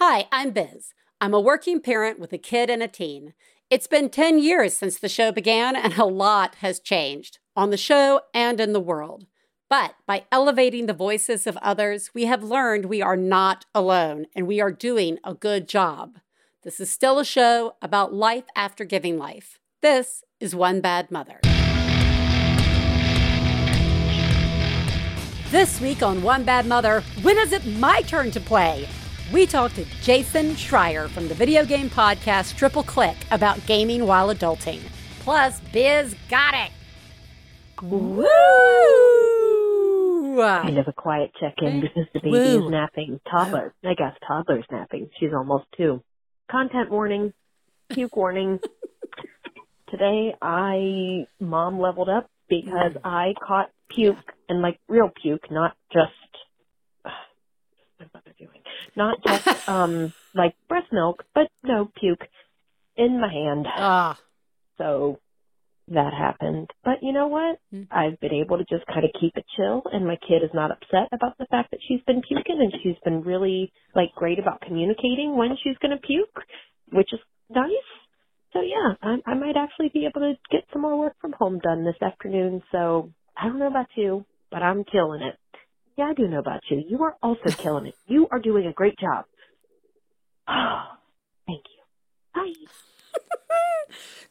Hi, I'm Biz. I'm a working parent with a kid and a teen. It's been 10 years since the show began, and a lot has changed on the show and in the world. But by elevating the voices of others, we have learned we are not alone and we are doing a good job. This is still a show about life after giving life. This is One Bad Mother. This week on One Bad Mother, when is it my turn to play? We talked to Jason Schreier from the video game podcast Triple Click about gaming while adulting. Plus, Biz got it. Woo! Kind of a quiet check-in because the baby Woo. is napping. Toddler, I guess toddler's napping. She's almost two. Content warning, puke warning. Today I mom leveled up because mm. I caught puke and like real puke, not just what's my mother doing? Not just um like breast milk, but no puke in my hand. Ah, So that happened. But you know what? Mm. I've been able to just kind of keep it chill and my kid is not upset about the fact that she's been puking and she's been really like great about communicating when she's going to puke, which is nice. So yeah, I, I might actually be able to get some more work from home done this afternoon. So I don't know about you, but I'm killing it. Yeah, I do know about you. You are also killing it. You are doing a great job. Thank you. Bye.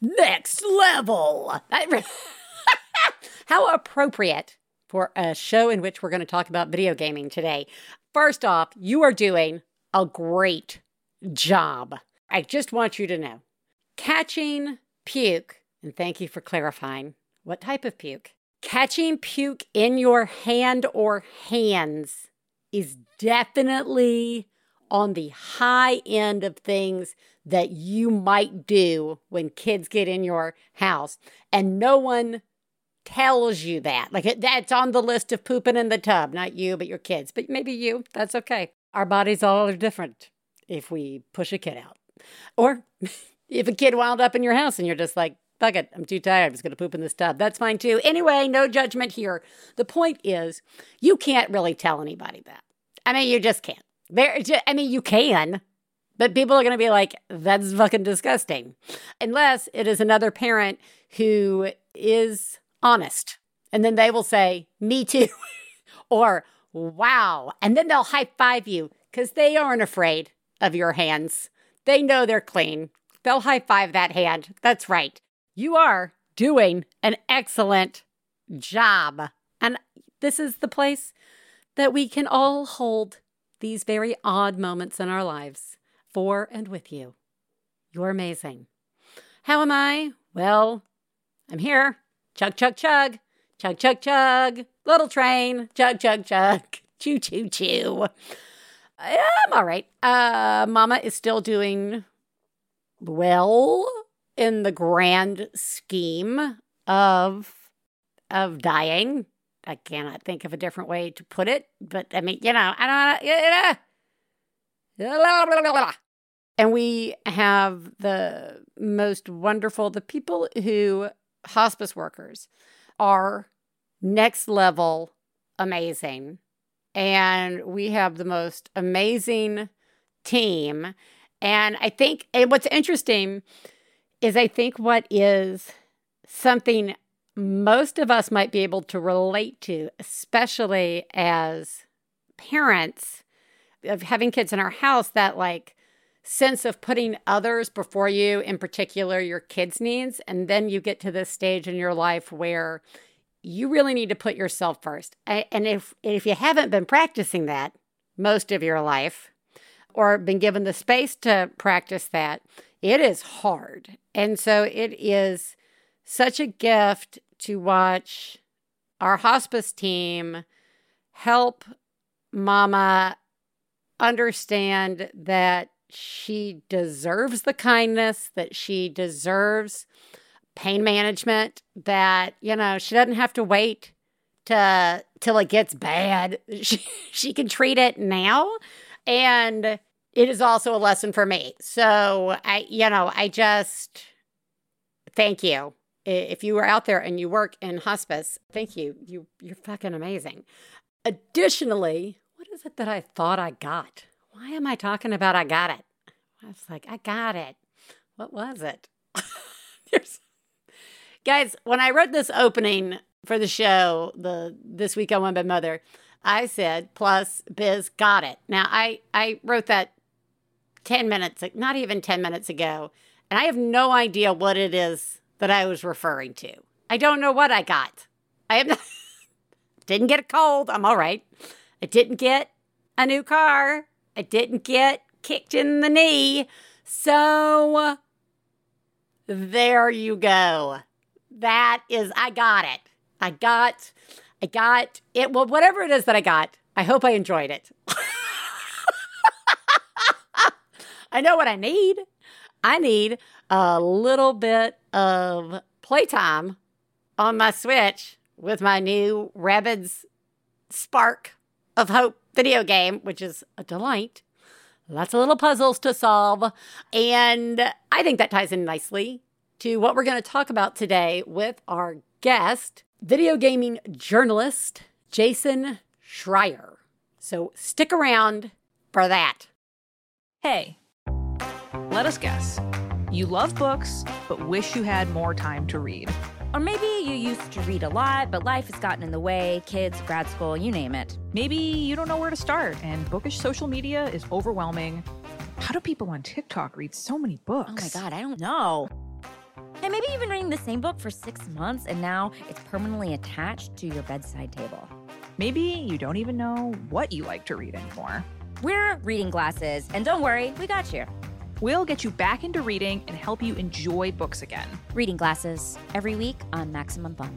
next level. How appropriate for a show in which we're going to talk about video gaming today. First off, you are doing a great job. I just want you to know catching puke, and thank you for clarifying what type of puke. Catching puke in your hand or hands is definitely on the high end of things that you might do when kids get in your house. And no one tells you that. Like it, that's on the list of pooping in the tub. Not you but your kids. But maybe you. That's okay. Our bodies all are different if we push a kid out. Or if a kid wound up in your house and you're just like fuck it i'm too tired i'm just going to poop in this tub that's fine too anyway no judgment here the point is you can't really tell anybody that i mean you just can't there i mean you can but people are going to be like, that's fucking disgusting. Unless it is another parent who is honest. And then they will say, me too. or, wow. And then they'll high five you because they aren't afraid of your hands. They know they're clean. They'll high five that hand. That's right. You are doing an excellent job. And this is the place that we can all hold these very odd moments in our lives for and with you. You're amazing. How am I? Well, I'm here. Chug, chug, chug. Chug, chug, chug. Little train. Chug, chug, chug. Choo, choo, choo. I'm all right. Uh, Mama is still doing well in the grand scheme of of dying. I cannot think of a different way to put it, but I mean, you know, I don't know. And we have the most wonderful, the people who, hospice workers, are next level amazing. And we have the most amazing team. And I think and what's interesting is I think what is something most of us might be able to relate to, especially as parents of having kids in our house, that like sense of putting others before you, in particular your kids' needs. And then you get to this stage in your life where you really need to put yourself first. And if if you haven't been practicing that most of your life or been given the space to practice that, it is hard. And so it is such a gift to watch our hospice team help mama understand that she deserves the kindness, that she deserves pain management, that, you know, she doesn't have to wait to till it gets bad. She, she can treat it now. And it is also a lesson for me. So I, you know, I just thank you. If you are out there and you work in hospice, thank you. You you're fucking amazing. Additionally, what is it that I thought I got? why am I talking about I got it? I was like, I got it. What was it? Guys, when I wrote this opening for the show, the this week on One Bad Mother, I said plus Biz got it. Now I I wrote that 10 minutes, not even 10 minutes ago, and I have no idea what it is that I was referring to. I don't know what I got. I have not, didn't get a cold. I'm all right. I didn't get a new car. I didn't get kicked in the knee. So there you go. That is, I got it. I got, I got it. Well, whatever it is that I got, I hope I enjoyed it. I know what I need. I need a little bit of playtime on my Switch with my new Rabbids Spark of Hope video game, which is a delight. Lots of little puzzles to solve. And I think that ties in nicely to what we're going to talk about today with our guest, video gaming journalist Jason Schreier. So stick around for that. Hey, let us guess. You love books, but wish you had more time to read. Or maybe you used to read a lot, but life has gotten in the way kids, grad school, you name it. Maybe you don't know where to start, and bookish social media is overwhelming. How do people on TikTok read so many books? Oh my God, I don't know. And maybe you've been reading the same book for six months and now it's permanently attached to your bedside table. Maybe you don't even know what you like to read anymore. We're Reading Glasses, and don't worry, we got you. We'll get you back into reading and help you enjoy books again. Reading Glasses, every week on Maximum Fun.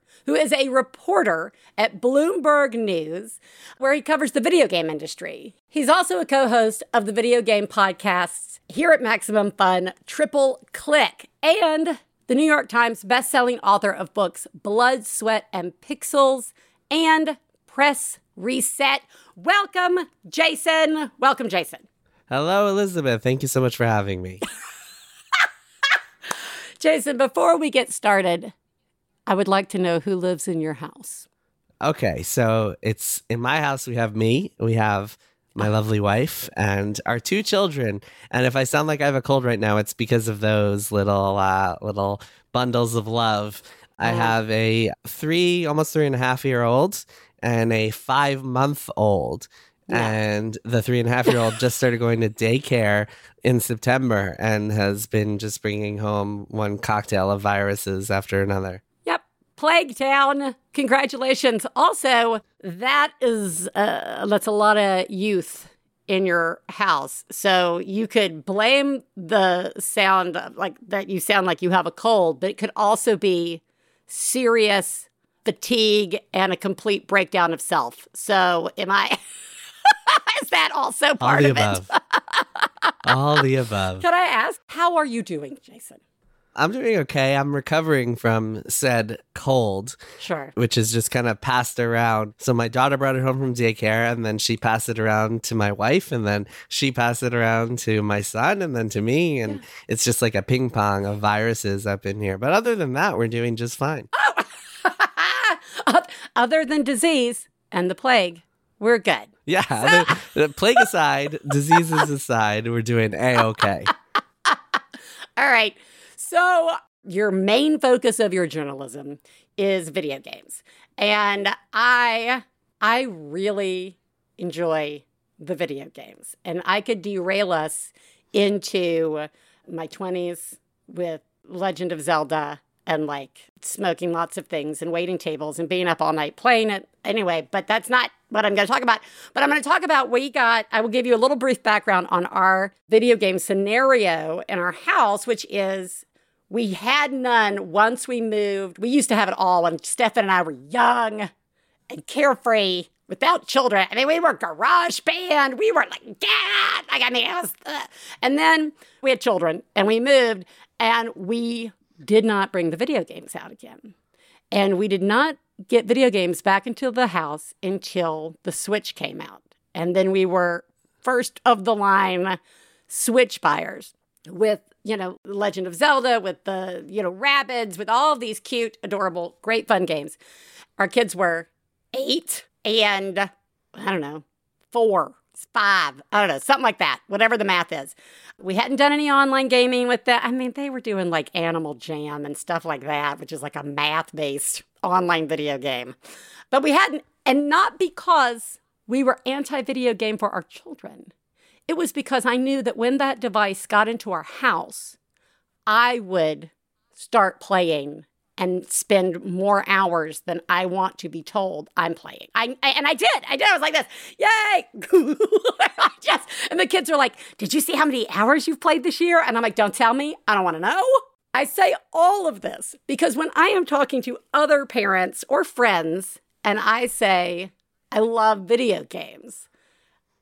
who is a reporter at Bloomberg News, where he covers the video game industry. He's also a co host of the video game podcasts here at Maximum Fun, Triple Click, and the New York Times bestselling author of books Blood, Sweat, and Pixels and Press Reset. Welcome, Jason. Welcome, Jason. Hello, Elizabeth. Thank you so much for having me. Jason, before we get started, I would like to know who lives in your house. Okay, so it's in my house. We have me, we have my lovely wife, and our two children. And if I sound like I have a cold right now, it's because of those little uh, little bundles of love. I oh. have a three, almost three and a half year old, and a five month old. Yeah. And the three and a half year old just started going to daycare in September and has been just bringing home one cocktail of viruses after another. Plague Town. Congratulations. Also, that is uh, that's a lot of youth in your house. So you could blame the sound like that you sound like you have a cold, but it could also be serious fatigue and a complete breakdown of self. So am I is that also part All of above. it? All the above. Can I ask, how are you doing, Jason? I'm doing okay. I'm recovering from said cold. Sure. Which is just kind of passed around. So my daughter brought it home from daycare and then she passed it around to my wife and then she passed it around to my son and then to me. And yeah. it's just like a ping pong of viruses up in here. But other than that, we're doing just fine. Oh. other than disease and the plague, we're good. Yeah. the, the plague aside, diseases aside, we're doing A okay. All right. So, your main focus of your journalism is video games. And I I really enjoy the video games. And I could derail us into my 20s with Legend of Zelda and like smoking lots of things and waiting tables and being up all night playing it. Anyway, but that's not what I'm going to talk about. But I'm going to talk about we got, I will give you a little brief background on our video game scenario in our house, which is we had none once we moved. We used to have it all when Stefan and I were young and carefree. without children. I mean, we were garage band. We were like, yeah. Like, I mean, it was, uh. and then we had children and we moved and we did not bring the video games out again. And we did not get video games back into the house until the Switch came out. And then we were first of the line Switch buyers with, you know, Legend of Zelda, with the, you know, Rabbids, with all these cute, adorable, great fun games. Our kids were eight and, I don't know, four, five, I don't know, something like that, whatever the math is. We hadn't done any online gaming with that. I mean, they were doing like Animal Jam and stuff like that, which is like a math based online video game. But we hadn't, and not because we were anti video game for our children. It was because I knew that when that device got into our house, I would start playing and spend more hours than I want to be told I'm playing. I, I and I did. I did. I was like this. Yay! I just and the kids are like, "Did you see how many hours you've played this year?" And I'm like, "Don't tell me. I don't want to know." I say all of this because when I am talking to other parents or friends and I say, "I love video games."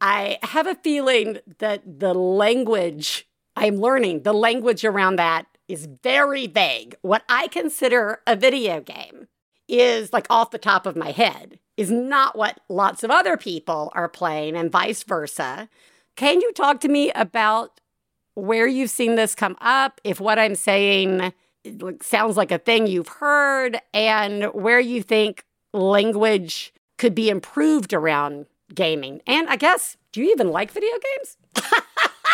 I have a feeling that the language I'm learning, the language around that is very vague. What I consider a video game is like off the top of my head, is not what lots of other people are playing, and vice versa. Can you talk to me about where you've seen this come up? If what I'm saying sounds like a thing you've heard, and where you think language could be improved around gaming? And I guess, do you even like video games?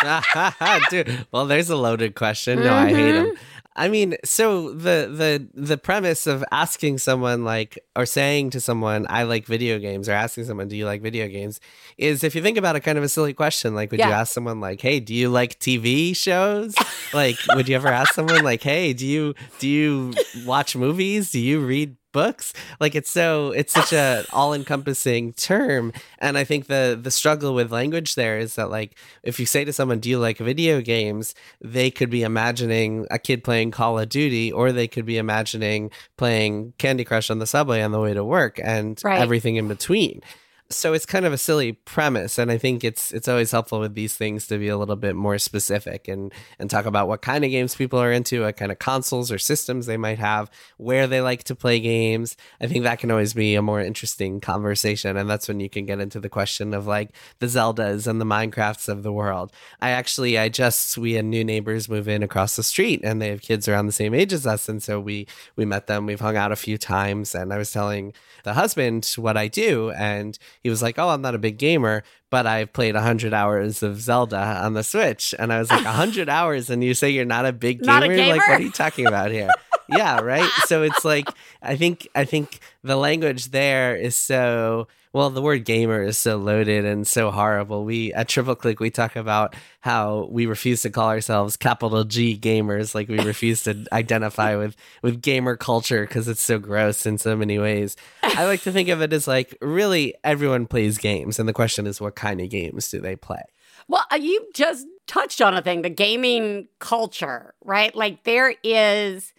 Dude, well, there's a loaded question. No, I hate them. Mm-hmm. I mean, so the the the premise of asking someone like or saying to someone I like video games or asking someone do you like video games is if you think about it kind of a silly question like would Yeah. you ask someone like hey do you like TV shows like would you ever ask someone like hey do you do you watch movies do you read books. Like it's so it's such a all-encompassing term. And i think the the struggle with language there is that like if you say to someone do you like video games? they could be imagining a kid playing call of duty or they could be imagining playing candy crush on the subway on the way to work and Right. everything in between so it's kind of a silly premise and i think it's it's always helpful with these things to be a little bit more specific and and talk about what kind of games people are into what kind of consoles or systems they might have where they like to play games. I think that can always be a more interesting conversation and that's when you can get into the question of like the zeldas and the minecrafts of the world. I actually i just we had new neighbors move in across the street and they have kids around the same age as us and so we we met them we've hung out a few times and i was telling the husband what i do and he was like, "Oh, I'm not a big gamer, but I've played 100 hours of Zelda on the Switch." And I was like, "100 hours and you say you're not a big gamer? Not a Like what are you talking about here?" yeah, right? So it's like I think I think the language there is so well, the word gamer is so loaded and so horrible. We at Triple Click we talk about how we refuse to call ourselves capital G gamers, like we refuse to identify with with gamer culture because it's so gross in so many ways. I like to think of it as like really everyone plays games, and the question is what kind of games do they play? Well, uh, you just touched on a thing, the gaming culture, right? Like there is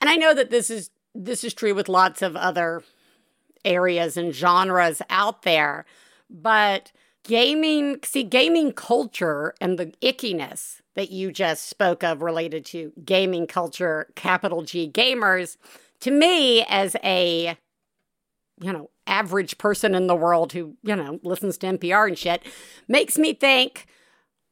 and I know that this is this is true with lots of other areas and genres out there, but gaming, see gaming culture and the ickiness that you just spoke of related to gaming culture, capital G gamers, to me as a you know, average person in the world who, you know, listens to NPR and shit, makes me think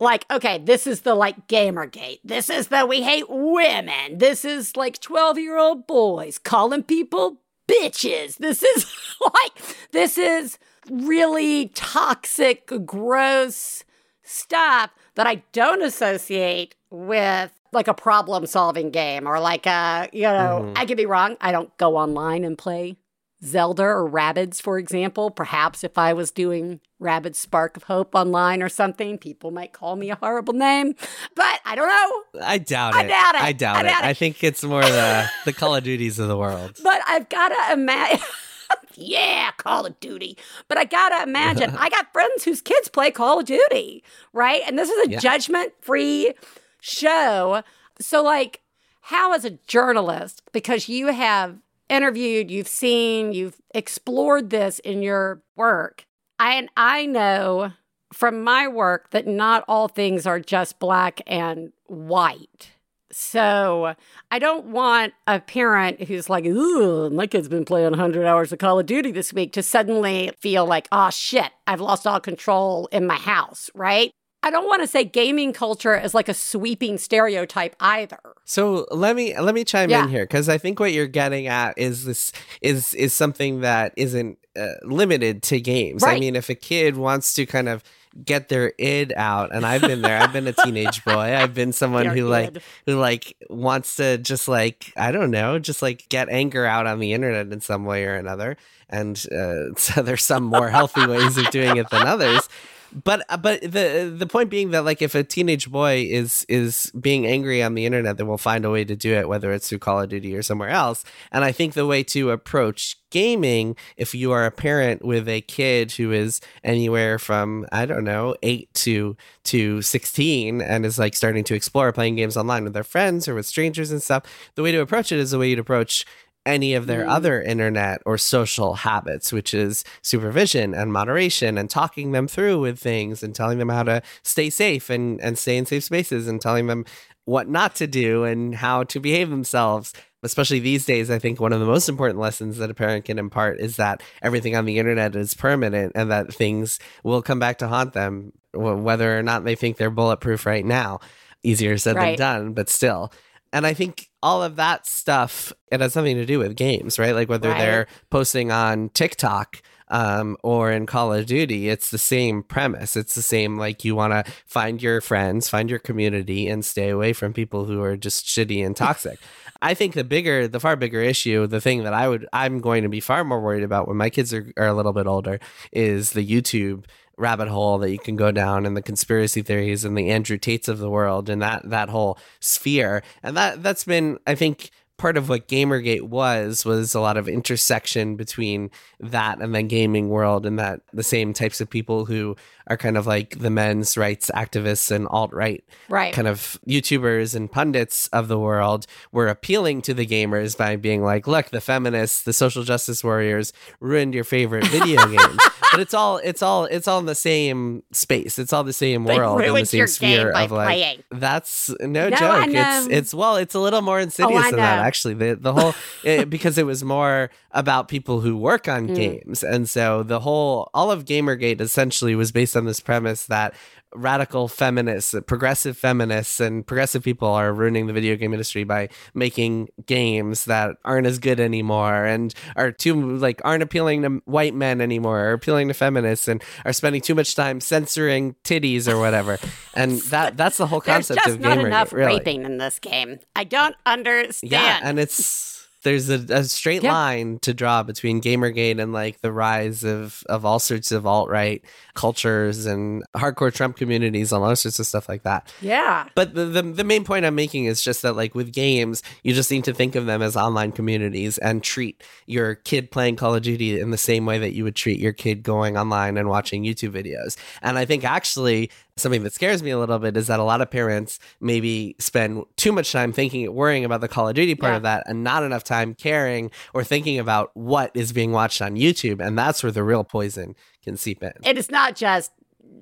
like, okay, this is the like Gamergate. This is the we hate women. This is like 12 year old boys calling people bitches. This is like, this is really toxic, gross stuff that I don't associate with like a problem solving game or like a, you know, mm-hmm. I could be wrong. I don't go online and play Zelda or Rabbids, for example. Perhaps if I was doing Rabbids Spark of Hope online or something, people might call me a horrible name. But I don't know. I doubt I it. doubt it. I doubt I it. it. I think it's more the the Call of Duties of the world. But I've got to imagine. yeah, Call of Duty. But I got to imagine. I got friends whose kids play Call of Duty, right? And this is a Yeah. judgment free show. So, like, how, as a journalist, because you have interviewed, you've seen, you've explored this in your work. I, and I know from my work that not all things are just black and white. So I don't want a parent who's like, ooh, my kid's been playing 100 hours of Call of Duty this week to suddenly feel like, oh shit, I've lost all control in my house, right? I don't want to say gaming culture is like a sweeping stereotype either. So let me let me chime Yeah. in here because I think what you're getting at is this is is something that isn't uh, limited to games. I mean, if a kid wants to kind of get their id out, and I've been there. I've been a teenage boy. I've been someone Your who like who like wants to just like I don't know, just like get anger out on the internet in some way or another. And uh, so there's some more healthy ways of doing it than others. But uh, but the the point being that like if a teenage boy is is being angry on the internet, then we'll find a way to do it, whether it's through Call of Duty or somewhere else. And I think the way to approach gaming, if you are a parent with a kid who is anywhere from I don't know eight to to sixteen and is like starting to explore playing games online with their friends or with strangers and stuff, the way to approach it is the way you'd approach any of their Mm. other internet or social habits, which is supervision and moderation and talking them through with things and telling them how to stay safe and, and stay in safe spaces and telling them what not to do and how to behave themselves. Especially these days, I think one of the most important lessons that a parent can impart is that everything on the internet is permanent and that things will come back to haunt them, whether or not they think they're bulletproof right now. Easier said Right. than done, but still. And I think all of that stuff it has something to do with games, right? Like whether Right. they're posting on TikTok um, or in Call of Duty, it's the same premise. It's the same like you want to find your friends, find your community, and stay away from people who are just shitty and toxic. I think the bigger, the far bigger issue, the thing that I would, I'm going to be far more worried about when my kids are, are a little bit older, is the YouTube rabbit hole that you can go down and the conspiracy theories and the Andrew Tates of the world and that that whole sphere. And that that's been I think part of what Gamergate was was a lot of intersection between that and the gaming world and that the same types of people who are kind of like the men's rights activists and alt-right Right. kind of YouTubers and pundits of the world were appealing to the gamers by being like, look, the feminists, the social justice warriors ruined your favorite video games. But it's all it's all it's all in the same space. It's all the same They world in the same your sphere game by of like playing. that's no, No, joke. It's um, it's well, it's a little more insidious oh, I than that. Actually. The the whole it, because it was more about people who work Mm. on games, and so the whole all of GamerGate essentially was based on this premise that radical feminists, progressive feminists, and progressive people are ruining the video game industry by making games that aren't as good anymore and are too like aren't appealing to white men anymore, are appealing to feminists, and are spending too much time censoring titties or whatever. And that that's the whole concept There's just of not GamerGate. enough really. raping in this game. I don't understand. Yeah, and it's there's a, a straight Yeah. line to draw between Gamergate and like the rise of of all sorts of alt right cultures and hardcore Trump communities and all sorts of stuff like that. yeah. But the, the the main point I'm making is just that like with games, you just need to think of them as online communities and treat your kid playing Call of Duty in the same way that you would treat your kid going online and watching YouTube videos. And I think actually something that scares me a little bit is that a lot of parents maybe spend too much time thinking worrying about the Call of Duty part Yeah. of that and not enough time caring or thinking about what is being watched on YouTube and that's where the real poison can seep in. And it's not just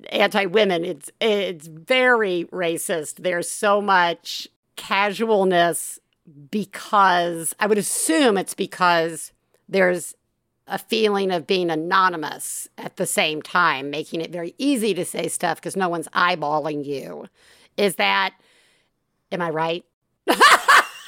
anti-women. It's it's very racist. There's so much casualness because I would assume it's because there's a feeling of being anonymous at the same time, making it very easy to say stuff because no one's eyeballing you. Is that am I right?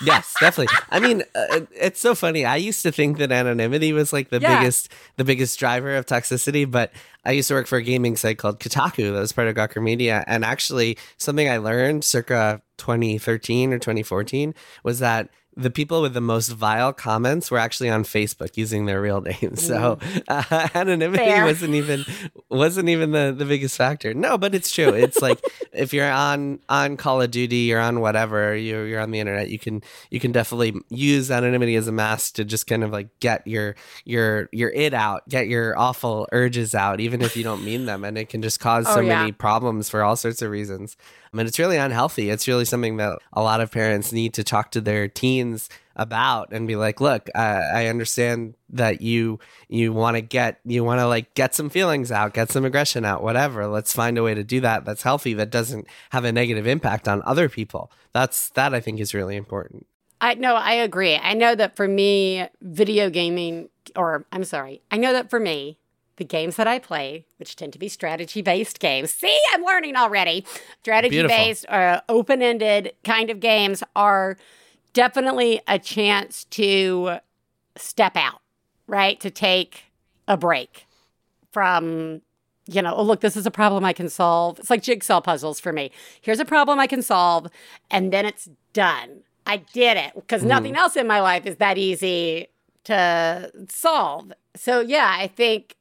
yes, definitely. I mean, uh, it's so funny. I used to think that anonymity was like the Yeah. biggest, the biggest driver of toxicity. But I used to work for a gaming site called Kotaku that was part of Gawker Media, and actually, something I learned circa 2013 or 2014 was that. The people with the most vile comments were actually on Facebook using their real names. So uh, anonymity Fair. wasn't even wasn't even the, the biggest factor. No, but it's true. It's like if you're on on Call of Duty or on whatever, you're you're on the internet, you can you can definitely use anonymity as a mask to just kind of like get your your your it out, get your awful urges out, even if you don't mean them, and it can just cause Oh, so yeah. many problems for all sorts of reasons. I mean, it's really unhealthy. It's really something that a lot of parents need to talk to their teens about and be like, look, I understand that you you want to get you want to like get some feelings out, get some aggression out, whatever. Let's find a way to do that that's healthy that doesn't have a negative impact on other people. That's that I think is really important. I no, I agree. I know that for me, video gaming, or I'm sorry, I know that for me, the games that I play, which tend to be strategy based games, see, I'm learning already. Strategy based or uh, open ended kind of games are definitely a chance to step out, right? To take a break from, you know, oh, look, this is a problem I can solve. It's like jigsaw puzzles for me. Here's a problem I can solve, and then it's done. I did it because mm-hmm. nothing else in my life is that easy to solve. So, yeah, I think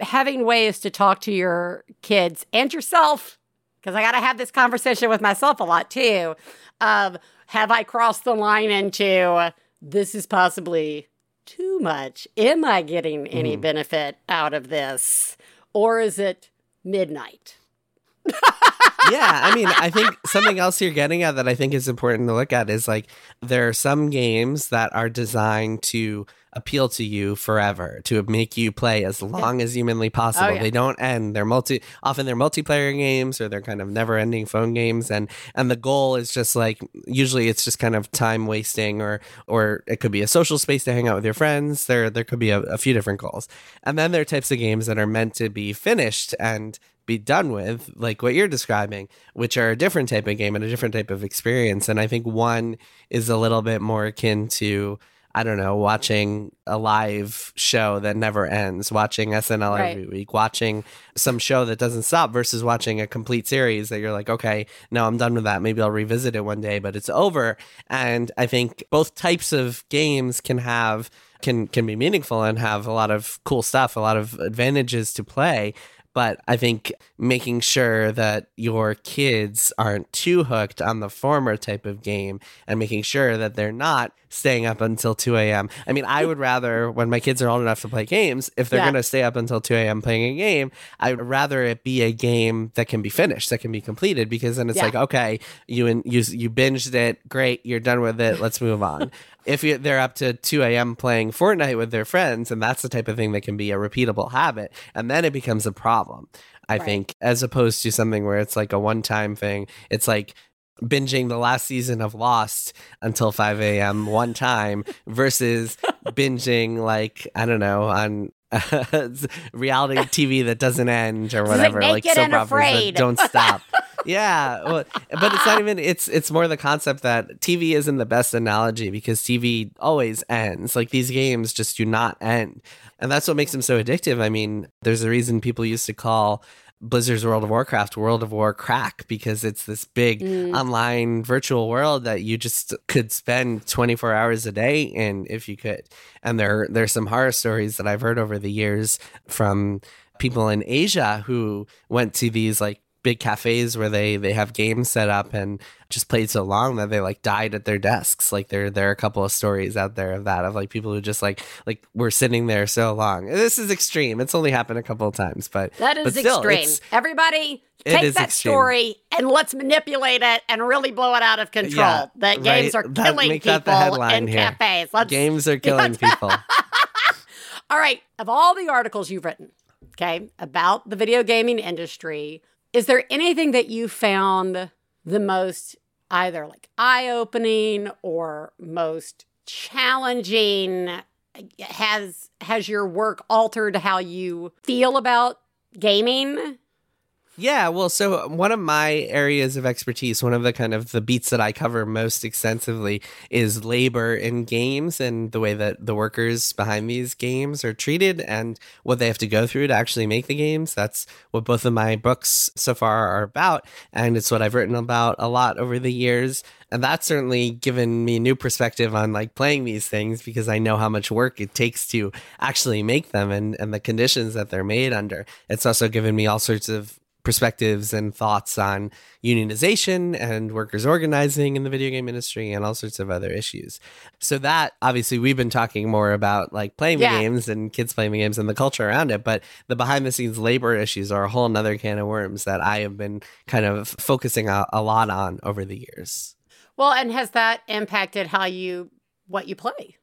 having ways to talk to your kids and yourself, because I got to have this conversation with myself a lot too, of have I crossed the line into this is possibly too much? Am I getting any mm. benefit out of this? Or is it midnight? Yeah, I mean, I think something else you're getting at that I think is important to look at is like there are some games that are designed to appeal to you forever, to make you play as long yeah. as humanly oh, possible. Oh, yeah. They don't end. They're multi often they're multiplayer games or they're kind of never-ending phone games and and the goal is just like usually it's just kind of time wasting or or it could be a social space to hang out with your friends. There there could be a, a few different goals. And then there are types of games that are meant to be finished and be done with, like what you're describing, which are a different type of game and a different type of experience. And I think one is a little bit more akin to, I don't know, watching a live show that never ends, watching SNL right. every week, watching some show that doesn't stop versus watching a complete series that you're like, okay, no, I'm done with that. Maybe I'll revisit it one day, but it's over. And I think both types of games can have can can be meaningful and have a lot of cool stuff, a lot of advantages to play. But I think making sure that your kids aren't too hooked on the former type of game and making sure that they're not staying up until 2 a.m. I mean, I would rather, when my kids are old enough to play games, if they're yeah. going to stay up until 2 a.m. playing a game, I'd rather it be a game that can be finished, that can be completed, because then it's yeah. like, okay, you, you, you binged it, great, you're done with it, let's move on. if you, they're up to 2 a.m. playing Fortnite with their friends, and that's the type of thing that can be a repeatable habit, and then it becomes a problem. I right. think, as opposed to something where it's like a one time thing. It's like binging the last season of Lost until 5 a.m. one time versus binging, like, I don't know, on reality TV that doesn't end or whatever, like, like soap operas that don't stop. yeah, well, but it's not even. It's it's more the concept that TV isn't the best analogy because TV always ends. Like these games just do not end, and that's what makes them so addictive. I mean, there's a reason people used to call Blizzard's World of Warcraft World of War crack because it's this big mm. online virtual world that you just could spend 24 hours a day in if you could. And there there's some horror stories that I've heard over the years from people in Asia who went to these like big cafes where they they have games set up and just played so long that they like died at their desks. Like there there are a couple of stories out there of that of like people who just like like were sitting there so long. This is extreme. It's only happened a couple of times, but that is but still, extreme. Everybody take that extreme. story and let's manipulate it and really blow it out of control. Yeah, that games right. are killing that, people in here. cafes. Let's, games are killing people. all right, of all the articles you've written, okay, about the video gaming industry, is there anything that you found the most either like eye opening or most challenging? Has has your work altered how you feel about gaming? Yeah, well, so one of my areas of expertise, one of the kind of the beats that I cover most extensively is labor in games and the way that the workers behind these games are treated and what they have to go through to actually make the games. That's what both of my books so far are about, and it's what I've written about a lot over the years. And that's certainly given me a new perspective on like playing these things because I know how much work it takes to actually make them and, and the conditions that they're made under. It's also given me all sorts of perspectives and thoughts on unionization and workers organizing in the video game industry and all sorts of other issues. So that obviously we've been talking more about like playing Yeah. games and kids playing games and the culture around it, but the behind the scenes labor issues are a whole nother can of worms that I have been kind of focusing a, a lot on over the years. Well, and has that impacted how you what you play?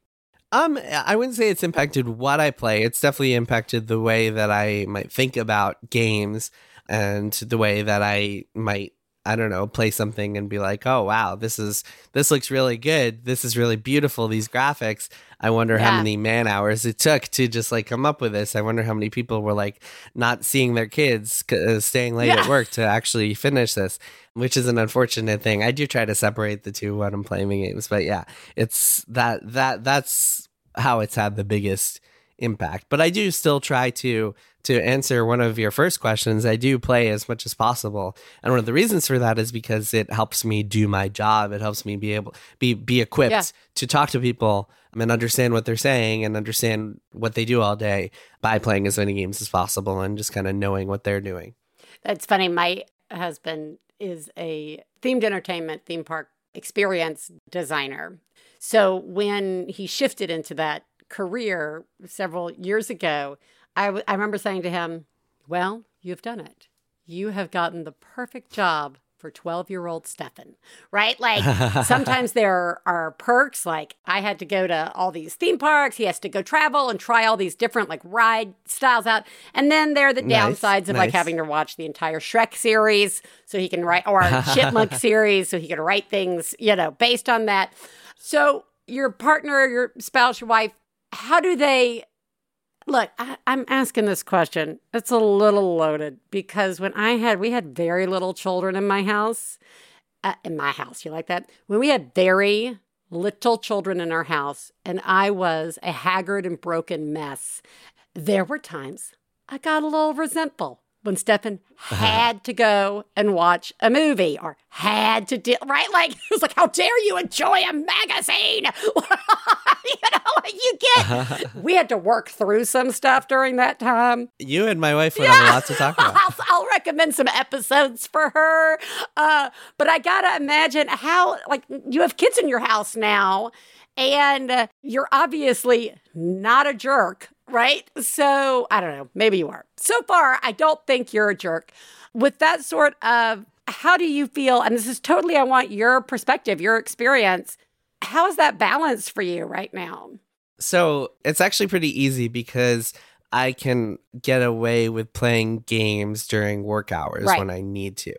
Um, I wouldn't say it's impacted what I play. It's definitely impacted the way that I might think about games and the way that I might I don't know, play something and be like, "Oh, wow, this is this looks really good. This is really beautiful these graphics." I wonder how many man hours it took to just like come up with this. I wonder how many people were like not seeing their kids uh, staying late Yeah. at work to actually finish this, which is an unfortunate thing. I do try to separate the two when I'm playing the games, but yeah, it's that that that's how it's had the biggest impact. But I do still try to to answer one of your first questions. I do play as much as possible, and one of the reasons for that is because it helps me do my job. It helps me be able be be equipped Yeah. to talk to people and understand what they're saying and understand what they do all day by playing as many games as possible and just kind of knowing what they're doing. That's funny. My husband is a themed entertainment theme park experience designer. So when he shifted into that career several years ago, I, w- I remember saying to him, Well, you've done it. You have gotten the perfect job for 12 year old Stefan, right? Like sometimes there are perks, like I had to go to all these theme parks. He has to go travel and try all these different like ride styles out. And then there are the Nice, downsides of like having to watch the entire Shrek series so he can write, or Chipmunk series so he can write things, you know, based on that. So your partner, your spouse, your wife, how do they look I, i'm asking this question. It's a little loaded because when i had we had very little children in my house uh, in my house you like that? When we had very little children in our house and i was a haggard and broken mess there were times i got a little resentful when Stefan had to go and watch a movie or had to do right? Like it was like how dare you enjoy a magazine? You know you get we had to work through some stuff during that time. You and my wife would have a lot to talk about. I'll, I'll recommend some episodes for her. Uh, but I gotta imagine how, like, you have kids in your house now, and uh, you're obviously not a jerk, right? So I don't know. Maybe you are. So far, I don't think you're a jerk. With that sort of, how do you feel? And this is totally, I want your perspective, your experience. How is that balance for you right now? So it's actually pretty easy because I can get away with playing games during work hours Right. when I need to.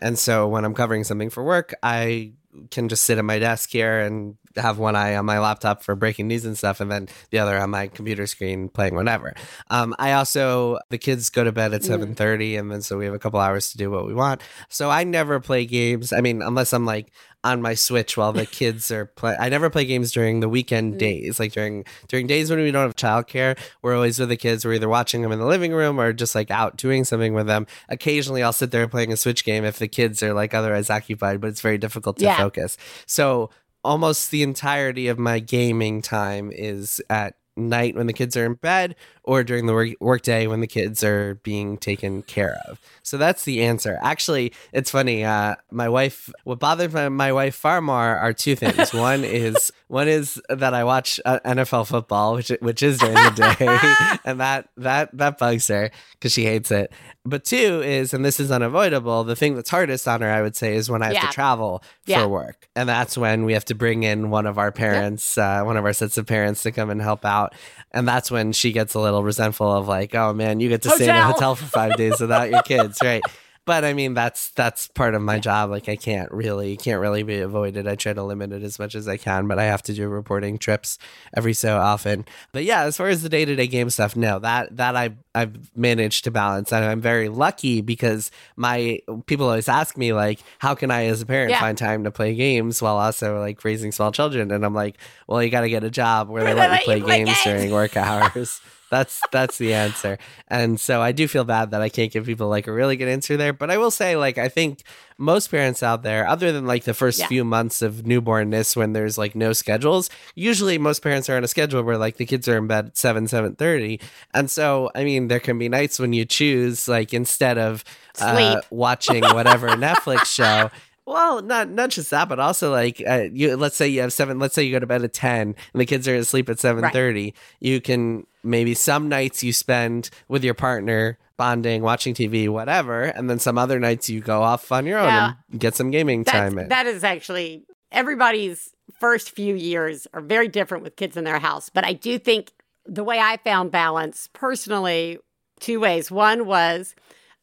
And so when I'm covering something for work, I can just sit at my desk here and have one eye on my laptop for breaking news and stuff, and then the other on my computer screen playing whatever. Um, I also the kids go to bed at Mm. seven thirty, and then so we have a couple hours to do what we want. So I never play games. I mean, unless I'm like on my Switch while the kids are play. I never play games during the weekend Mm. days, like during during days when we don't have childcare. We're always with the kids. We're either watching them in the living room or just like out doing something with them. Occasionally, I'll sit there playing a Switch game if the kids are like otherwise occupied, but it's very difficult to Yeah. focus. So almost the entirety of my gaming time is at night when the kids are in bed or during the work workday when the kids are being taken care of. So that's the answer. Actually, it's funny. Uh, my wife, what bothers my, my wife far more are two things. one is one is that I watch uh, NFL football, which which is during the day, and that that that bugs her because she hates it. But two is, and this is unavoidable. The thing that's hardest on her, I would say, is when I have Yeah. to travel for work, and that's when we have to bring in one of our parents, uh, one of our sets of parents, to come and help out. And that's when she gets a little resentful of like, oh man, you get to stay in a Hotel. hotel for five days without your kids, right? But I mean, that's that's part of my job. Like, I can't really can't really be avoided. I try to limit it as much as I can, but I have to do reporting trips every so often. But yeah, as far as the day to day game stuff, no, that that I I've managed to balance, and I'm very lucky because my people always ask me like, how can I as a parent Yeah. find time to play games while also like raising small children? And I'm like, well, you got to get a job where they let you play play games games. during work hours. That's that's the answer. And so I do feel bad that I can't give people like a really good answer there. But I will say, like, I think most parents out there, other than like the first Yeah. few months of newbornness when there's like no schedules, usually most parents are on a schedule where like the kids are in bed at seven, seven thirty. And so I mean there can be nights when you choose like instead of uh, watching whatever Netflix show. Well, not not just that, but also like uh, you. Let's say you have seven. Let's say you go to bed at ten, and the kids are asleep at seven thirty. You can maybe some nights you spend with your partner bonding, watching TV, whatever, and then some other nights you go off on your own and get some gaming time in. that is actually everybody's first few years are very different with kids in their house. But I do think the way I found balance personally, two ways. One was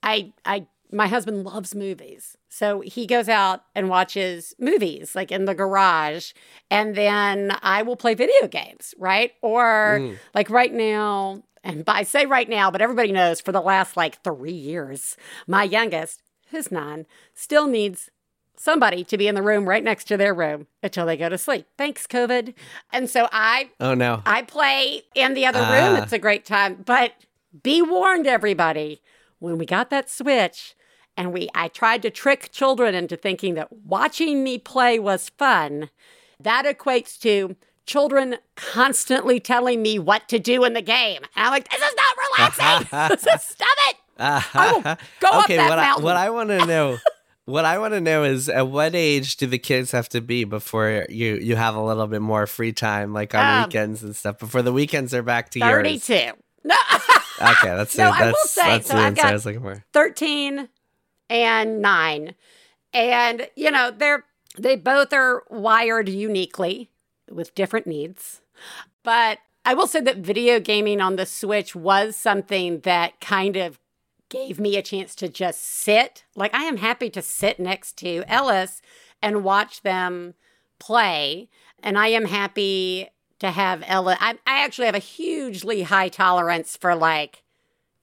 I I my husband loves movies. So he goes out and watches movies like in the garage and then I will play video games, right? Or Mm. like right now and I say right now, but everybody knows for the last like 3 years, my youngest, who's 9, still needs somebody to be in the room right next to their room until they go to sleep. Thanks, COVID. And so I oh no! I play in the other room. Ah. It's a great time. But be warned, everybody, when we got that switch and we I tried to trick children into thinking that watching me play was fun, that equates to children constantly telling me what to do in the game. And I'm like, this is not relaxing. stop it. I will go up that what I, what I want to know, what I want to know is at what age do the kids have to be before you you have a little bit more free time, like on Um, weekends and stuff? Before the weekends are back to yours. 32. No. Okay, that's No, it. I will say, so I've got- I and 9 and you know they're they both are wired uniquely with different needs. But i will say that video gaming on the switch was something that kind of gave me a chance to just sit. Like i am happy to sit next to ellis and watch them play. And i am happy to have ella i, I actually have a hugely high tolerance for like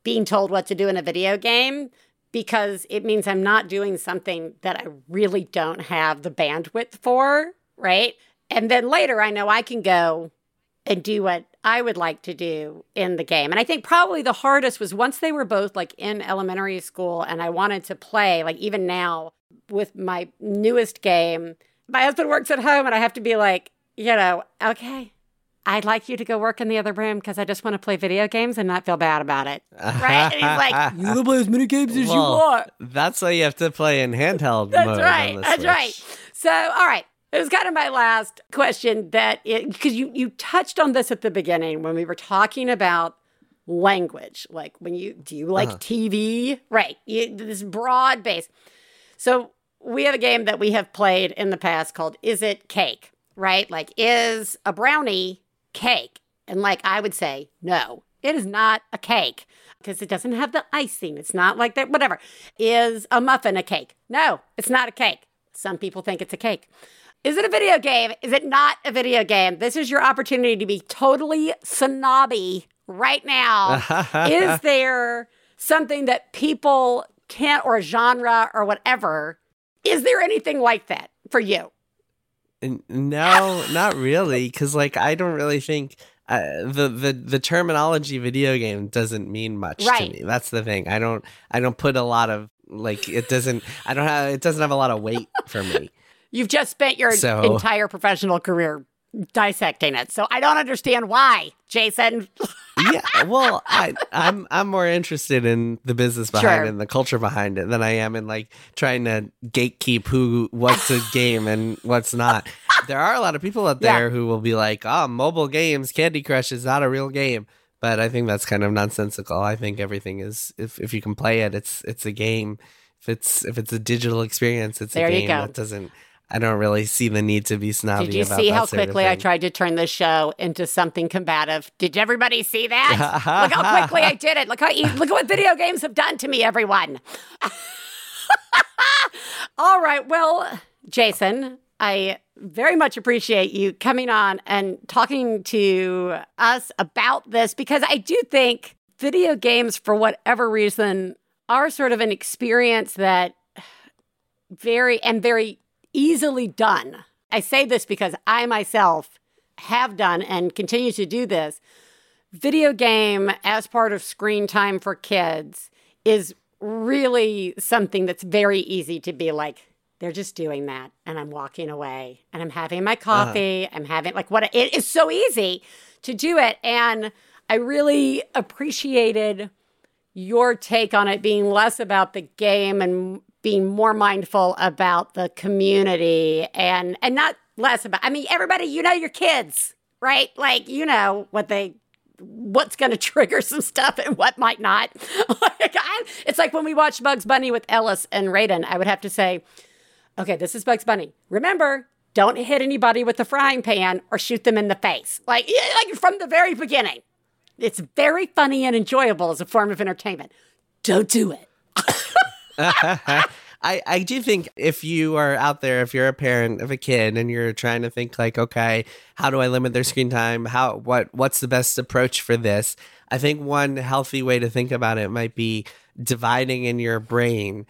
being told what to do in a video game because it means I'm not doing something that I really don't have the bandwidth for, right? And then later I know I can go and do what I would like to do in the game. And I think probably the hardest was once they were both like in elementary school and I wanted to play, like even now with my newest game, my husband works at home and I have to be like, you know, okay, I'd like you to go work in the other room because I just want to play video games and not feel bad about it. Right? And he's like, you can play as many games as you want. That's why you have to play in handheld That's mode. right. On the That's Switch. right. So, all right. It was kind of my last question that because you you touched on this at the beginning when we were talking about language, like when you do you like Uh-huh. TV? Right. You, this broad base. So we have a game that we have played in the past called Is It Cake? Right? Like is a brownie cake? And like I would say, no, it is not a cake because it doesn't have the icing. It's not like that, whatever. Is a muffin a cake? No, it's not a cake. Some people think it's a cake. Is it a video game? Is it not a video game? This is your opportunity to be totally snobby right now. is there something that people can't, or a genre or whatever? Is there anything like that for you? No, not really, because like I don't really think uh, the the the terminology video game doesn't mean much Right. to me. That's the thing. I don't I don't put a lot of like it doesn't I don't have it doesn't have a lot of weight for me. You've just spent your So- entire professional career dissecting it. So I don't understand why, Jason. yeah, well, I I'm I'm more interested in the business behind Sure. it and the culture behind it than I am in like trying to gatekeep who what's a game and what's not. There are a lot of people out Yeah. there who will be like, "Oh, mobile games, Candy Crush is not a real game." But I think that's kind of nonsensical. I think everything is if if you can play it, it's it's a game. If it's if it's a digital experience, it's There a game. That doesn't I don't really see the need to be snobby Did you see how quickly I tried to turn this show into something combative? Did everybody see that? look how quickly I did it. Look how e- look at what video games have done to me, everyone. All right, well, Jason, I very much appreciate you coming on and talking to us about this because I do think video games, for whatever reason, are sort of an experience that very and very easily done. I say this because I myself have done and continue to do this video game as part of screen time for kids is really something that's very easy to be like, they're just doing that. And I'm walking away and I'm having my uh-huh. coffee. I'm having like what it is so easy to do it. And I really appreciated your take on it being less about the game and being more mindful about the community and and not less about I mean everybody you know your kids, right? Like you know what they what's going to trigger some stuff and what might not. like, I, it's like when we watched Bugs Bunny with Ellis and Raiden, I would have to say, okay, this is Bugs Bunny. Remember, don't hit anybody with the frying pan or shoot them in the face. Like, like from the very beginning. It's very funny and enjoyable as a form of entertainment. Don't do it. I, I do think if you are out there, if you're a parent of a kid and you're trying to think like, okay, how do I limit their screen time? How what what's the best approach for this? I think one healthy way to think about it might be dividing in your brain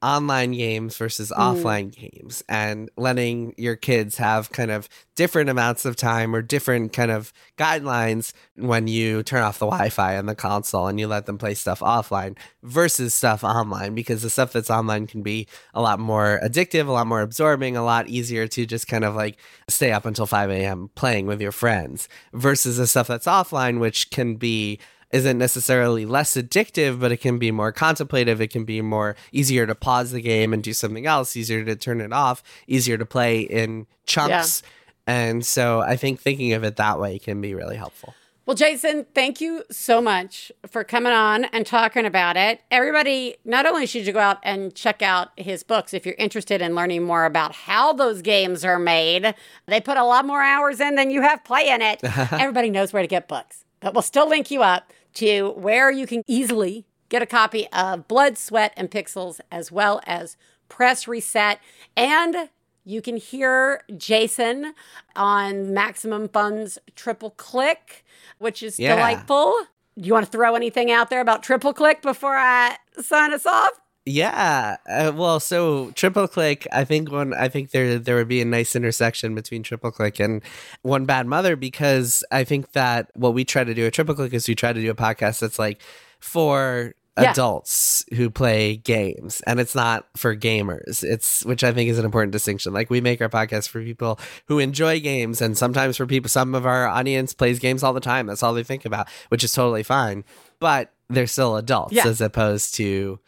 online games versus mm. offline games and letting your kids have kind of different amounts of time or different kind of guidelines when you turn off the Wi-Fi on the console and you let them play stuff offline versus stuff online because the stuff that's online can be a lot more addictive, a lot more absorbing, a lot easier to just kind of like stay up until 5 a.m. playing with your friends versus the stuff that's offline, which can be isn't necessarily less addictive, but it can be more contemplative. It can be more easier to pause the game and do something else, easier to turn it off, easier to play in chunks. Yeah. And so I think thinking of it that way can be really helpful. Well, Jason, thank you so much for coming on and talking about it. Everybody, not only should you go out and check out his books if you're interested in learning more about how those games are made, they put a lot more hours in than you have playing it. Everybody knows where to get books, but we'll still link you up to where you can easily get a copy of Blood, Sweat, and Pixels, as well as Press Reset. And you can hear Jason on Maximum Fun's Triple Click, which is yeah. delightful. Do you want to throw anything out there about Triple Click before I sign us off? Yeah. Uh, well, so triple click, I think one I think there there would be a nice intersection between triple click and one bad mother because I think that what we try to do at triple click is we try to do a podcast that's like for yeah. adults who play games and it's not for gamers it's which i think is an important distinction like we make our podcast for people who enjoy games and sometimes for people some of our audience plays games all the time that's all they think about which is totally fine but they're still adults yeah. as opposed to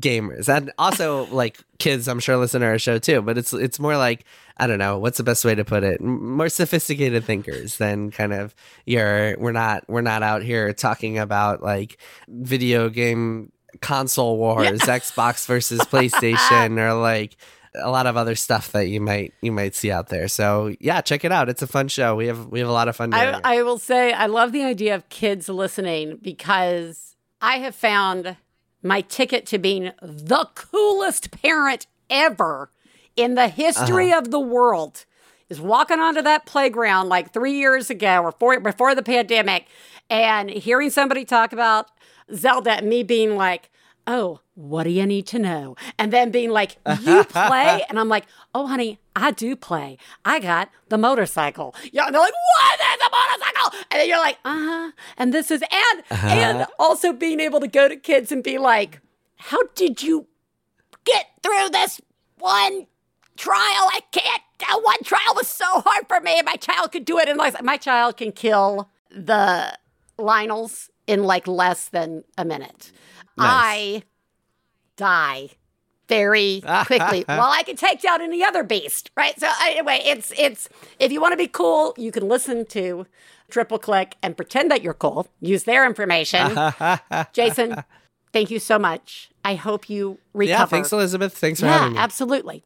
gamers and also like kids i'm sure listen to our show too but it's it's more like i don't know what's the best way to put it more sophisticated thinkers than kind of your we're not we're not out here talking about like video game console wars yeah. xbox versus playstation or like a lot of other stuff that you might you might see out there. So yeah, check it out. It's a fun show. We have we have a lot of fun. I, I will say I love the idea of kids listening because I have found my ticket to being the coolest parent ever in the history uh-huh. of the world is walking onto that playground like three years ago or four before the pandemic and hearing somebody talk about Zelda and me being like, oh, what do you need to know? And then being like, you play? and I'm like, oh, honey, I do play. I got the motorcycle. Yeah, and they're like, what is a motorcycle. And then you're like, uh huh. And this is, and, uh-huh. and also being able to go to kids and be like, how did you get through this one trial? I can't. One trial was so hard for me. My child could do it in like, my child can kill the Lynels in like less than a minute. Nice. I die very quickly. well, I can take down any other beast, right? So uh, anyway, it's it's if you want to be cool, you can listen to Triple Click and pretend that you're cool. Use their information. Jason, thank you so much. I hope you recover. Yeah, thanks, Elizabeth. Thanks for yeah, having me. Absolutely.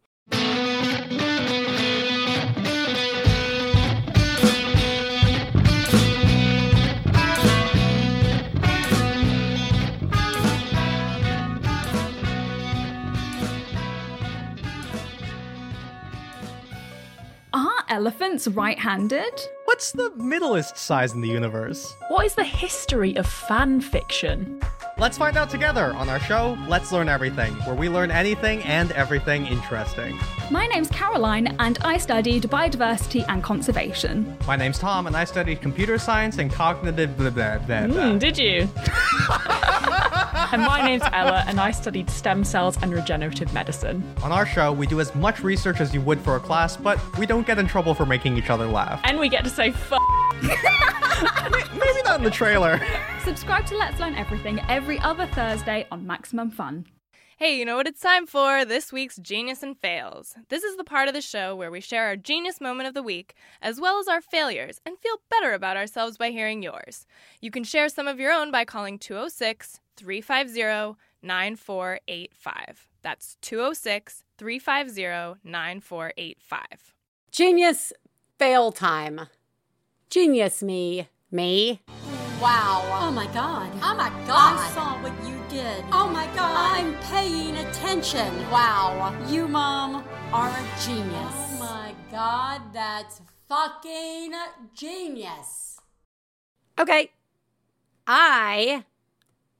Elephants right handed? What's the middlest size in the universe? What is the history of fan fiction? Let's find out together on our show, Let's Learn Everything, where we learn anything and everything interesting. My name's Caroline, and I studied biodiversity and conservation. My name's Tom, and I studied computer science and cognitive blah blah blah. blah. Mm, did you? and my name's Ella, and I studied stem cells and regenerative medicine. On our show, we do as much research as you would for a class, but we don't get in trouble for making each other laugh. And we get to say f. Maybe not in the trailer. Subscribe to Let's Learn Everything every other Thursday on Maximum Fun. Hey, you know what it's time for? This week's Genius and Fails. This is the part of the show where we share our genius moment of the week, as well as our failures, and feel better about ourselves by hearing yours. You can share some of your own by calling 206 350 9485. That's 206 350 9485. Genius fail time. Genius me. Me. Wow. Oh my god. Oh my god. I saw what you did. Oh my god. I'm paying attention. Wow. You, Mom, are a genius. Oh my god, that's fucking genius. Okay. I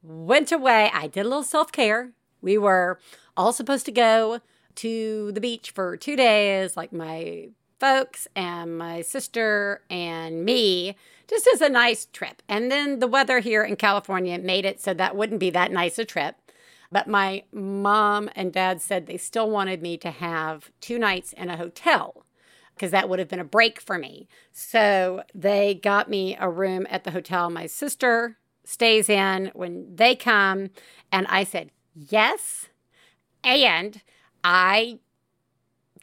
went away. I did a little self care. We were all supposed to go to the beach for two days, like my folks and my sister and me, just as a nice trip. And then the weather here in California made it so that wouldn't be that nice a trip. But my mom and dad said they still wanted me to have two nights in a hotel because that would have been a break for me. So they got me a room at the hotel my sister stays in when they come. And I said, yes. And I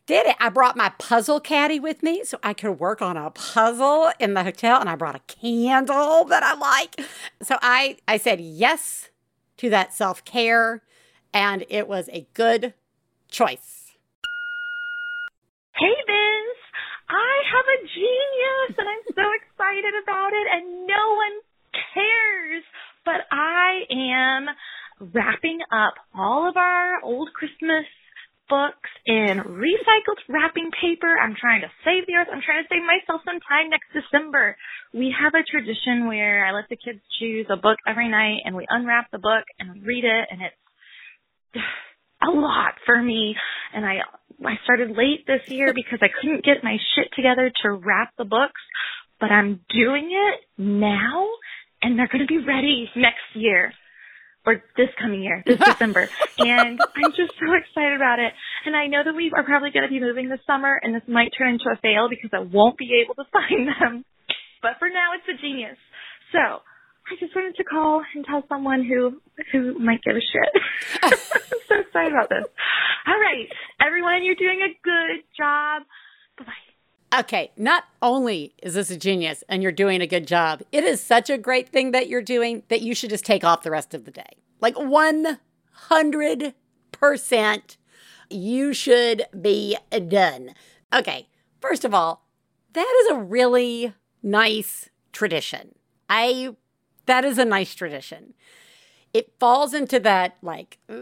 did it. I brought my puzzle caddy with me so I could work on a puzzle in the hotel and I brought a candle that I like. So I I said yes to that self-care and it was a good choice. Hey Vince, I have a genius and I'm so excited about it and no one cares. But I am wrapping up all of our old Christmas books in recycled wrapping paper. I'm trying to save the earth. I'm trying to save myself some time next December. We have a tradition where I let the kids choose a book every night and we unwrap the book and read it and it's a lot for me. And I, I started late this year because I couldn't get my shit together to wrap the books, but I'm doing it now and they're going to be ready next year or this coming year, this December. And I'm just so excited about it. And I know that we are probably going to be moving this summer and this might turn into a fail because I won't be able to find them. But for now, it's a genius. So I just wanted to call and tell someone who, who might give a shit. I'm so excited about this. All right. Everyone, you're doing a good job. Bye bye. Okay, not only is this a genius and you're doing a good job, it is such a great thing that you're doing that you should just take off the rest of the day. Like 100%, you should be done. Okay, first of all, that is a really nice tradition. I, that is a nice tradition. It falls into that like, uh,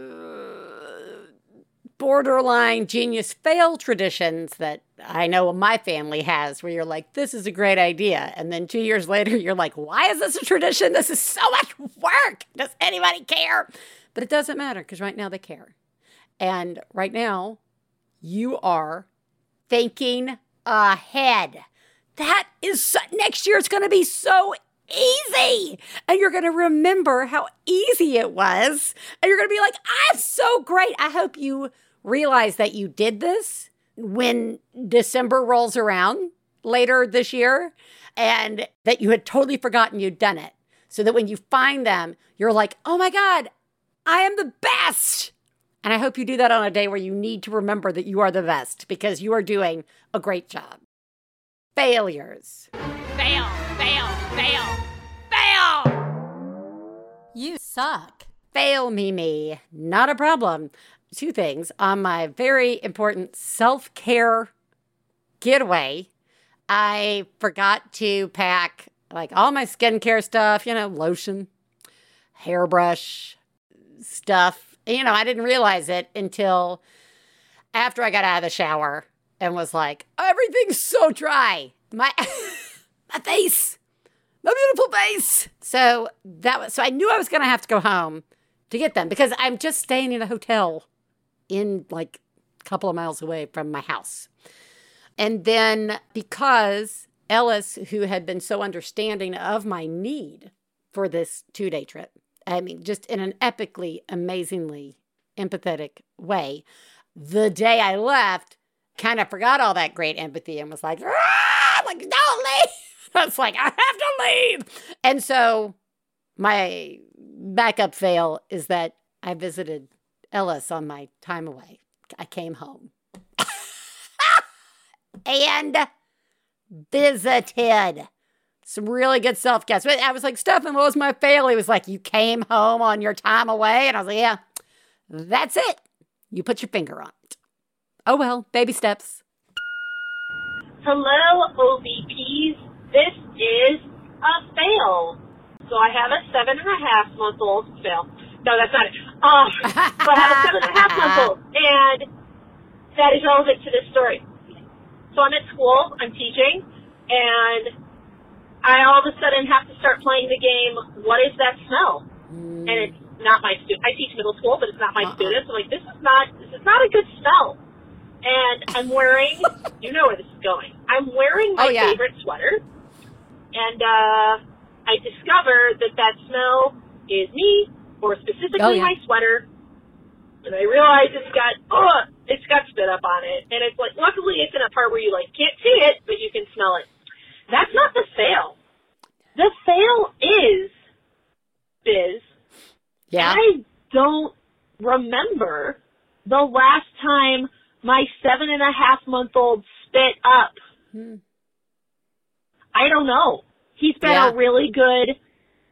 borderline genius fail traditions that I know my family has, where you're like, this is a great idea. And then two years later, you're like, why is this a tradition? This is so much work. Does anybody care? But it doesn't matter because right now they care. And right now, you are thinking ahead. That is so, next year, it's going to be so easy. And you're going to remember how easy it was. And you're going to be like, I'm so great. I hope you realize that you did this when December rolls around later this year and that you had totally forgotten you'd done it. So that when you find them, you're like, oh my God, I am the best. And I hope you do that on a day where you need to remember that you are the best because you are doing a great job. Failures. Fail, fail, fail, fail. You suck. Fail me, me. Not a problem. Two things. On my very important self care getaway, I forgot to pack like all my skincare stuff, you know, lotion, hairbrush stuff. You know, I didn't realize it until after I got out of the shower and was like, everything's so dry. My my face, my beautiful face. So that was so I knew I was gonna have to go home to get them because I'm just staying in a hotel in like a couple of miles away from my house. And then because Ellis, who had been so understanding of my need for this two day trip, I mean, just in an epically, amazingly empathetic way, the day I left, kind of forgot all that great empathy and was like, "Ah!" like, don't leave. I was like, I have to leave. And so my backup fail is that I visited Ellis on my time away. I came home and visited. Some really good self guess. I was like, Stefan, what was my fail? He was like, You came home on your time away. And I was like, Yeah, that's it. You put your finger on it. Oh well, baby steps. Hello, OVPs. This is a fail. So I have a seven and a half month old fail. No, that's not it. Um, so I have a seven and a half month old, and that is relevant to this story. So I'm at school, I'm teaching, and I all of a sudden have to start playing the game. What is that smell? And it's not my student. I teach middle school, but it's not my students. I'm like, this is not this is not a good smell. And I'm wearing, you know where this is going. I'm wearing my Oh, yeah. favorite sweater, and uh, I discover that that smell is me, or specifically Oh, yeah. my sweater. And I realize it's got, oh, it's got spit up on it. And it's like, luckily it's in a part where you like can't see it, but you can smell it. That's not the fail. The fail is, Biz, Yeah. I don't remember the last time my seven and a half month old spit up. Hmm. I don't know. He's been Yeah. a really good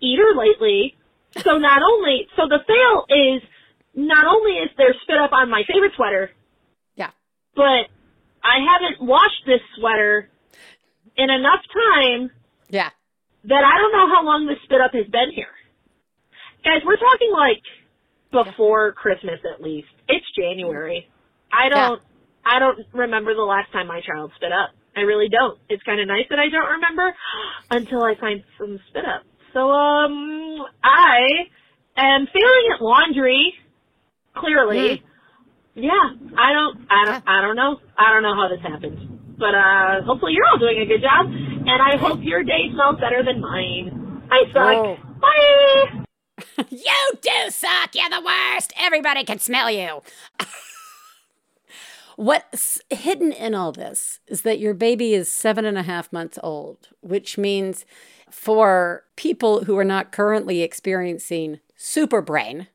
eater lately. So not only, so the fail is not only is there spit up on my favorite sweater, Yeah. but I haven't washed this sweater in enough time Yeah. that I don't know how long the spit up has been here. Guys, we're talking like before Christmas at least. It's January. I don't I don't remember the last time my child spit up. I really don't. It's kind of nice that I don't remember until I find some spit up. So um I am failing at laundry clearly. Yeah, I don't I don't I don't know. I don't know how this happened. But uh hopefully you're all doing a good job and I hope your day smells better than mine. I suck. Bye. You do suck. You're the worst. Everybody can smell you. What's hidden in all this is that your baby is seven and a half months old, which means for people who are not currently experiencing super brain,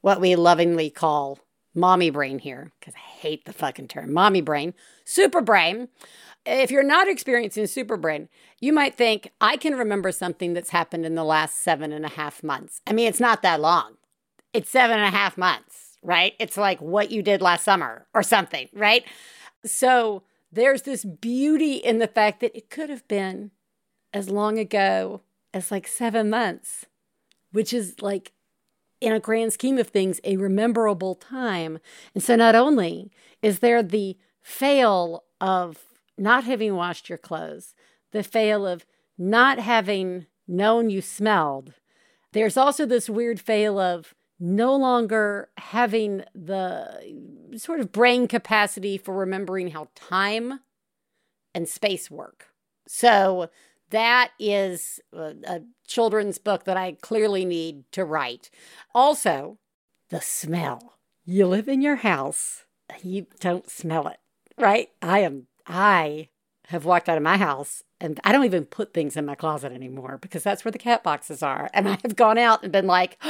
what we lovingly call mommy brain here, because I hate the fucking term mommy brain, super brain. If you're not experiencing super brain, you might think, I can remember something that's happened in the last seven and a half months. I mean, it's not that long. It's seven and a half months, right? It's like what you did last summer or something, right? So there's this beauty in the fact that it could have been as long ago as like seven months, which is like, in a grand scheme of things, a rememberable time. And so not only is there the fail of not having washed your clothes, the fail of not having known you smelled, there's also this weird fail of no longer having the sort of brain capacity for remembering how time and space work. So that is a, a children's book that I clearly need to write. Also, the smell. You live in your house, you don't smell it, right? I am, I have walked out of my house and I don't even put things in my closet anymore because that's where the cat boxes are. And I have gone out and been like,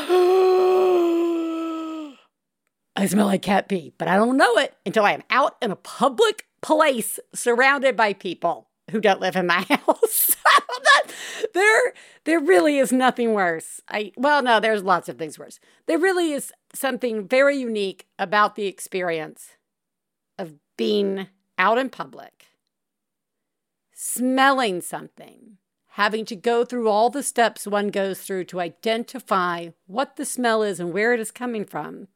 I smell like cat pee, but I don't know it until I am out in a public place surrounded by people who don't live in my house. There, there really is nothing worse. I well, no, there's lots of things worse. There really is something very unique about the experience of being out in public, smelling something, having to go through all the steps one goes through to identify what the smell is and where it is coming from,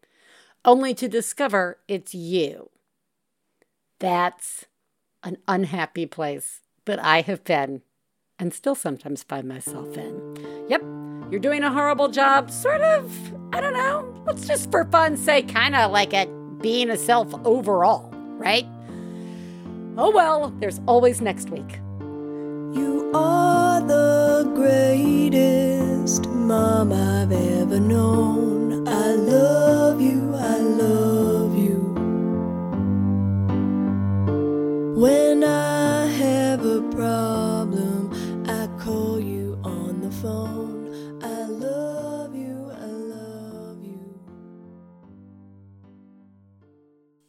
only to discover it's you. That's an unhappy place that I have been and still sometimes find myself in. Yep, you're doing a horrible job, sort of, I don't know, let's just for fun's sake, kind of like at being a self overall, right? Oh well, there's always next week. You are the greatest mom I've ever known. I love When I have a problem, I call you on the phone. I love you, I love you.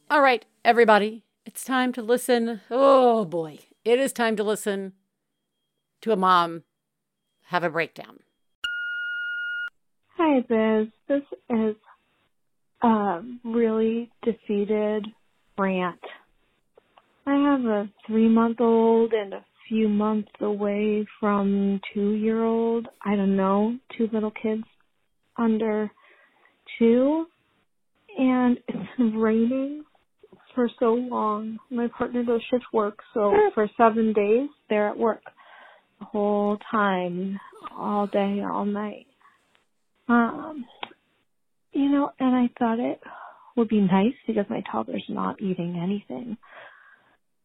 All right, everybody, it's time to listen. Oh boy, it is time to listen to a mom have a breakdown. Hi, Biz. This is a really defeated rant. I have a three month old and a few months away from two year old. I don't know, two little kids under two. And it's been raining for so long. My partner does shift work, so for seven days they're at work the whole time, all day, all night. Um, you know, and I thought it would be nice because my toddler's not eating anything.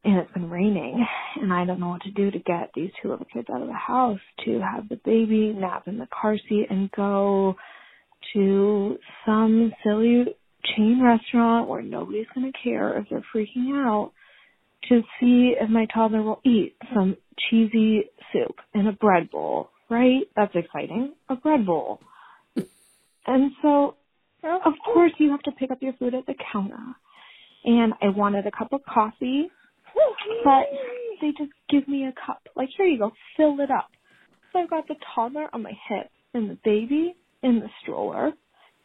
And it's been raining, and I don't know what to do to get these two little kids out of the house to have the baby nap in the car seat and go to some silly chain restaurant where nobody's going to care if they're freaking out to see if my toddler will eat some cheesy soup in a bread bowl, right? That's exciting. A bread bowl. and so, of course, you have to pick up your food at the counter. And I wanted a cup of coffee, but they just give me a cup. Like, here you go, fill it up. So I've got the toddler on my hip and the baby in the stroller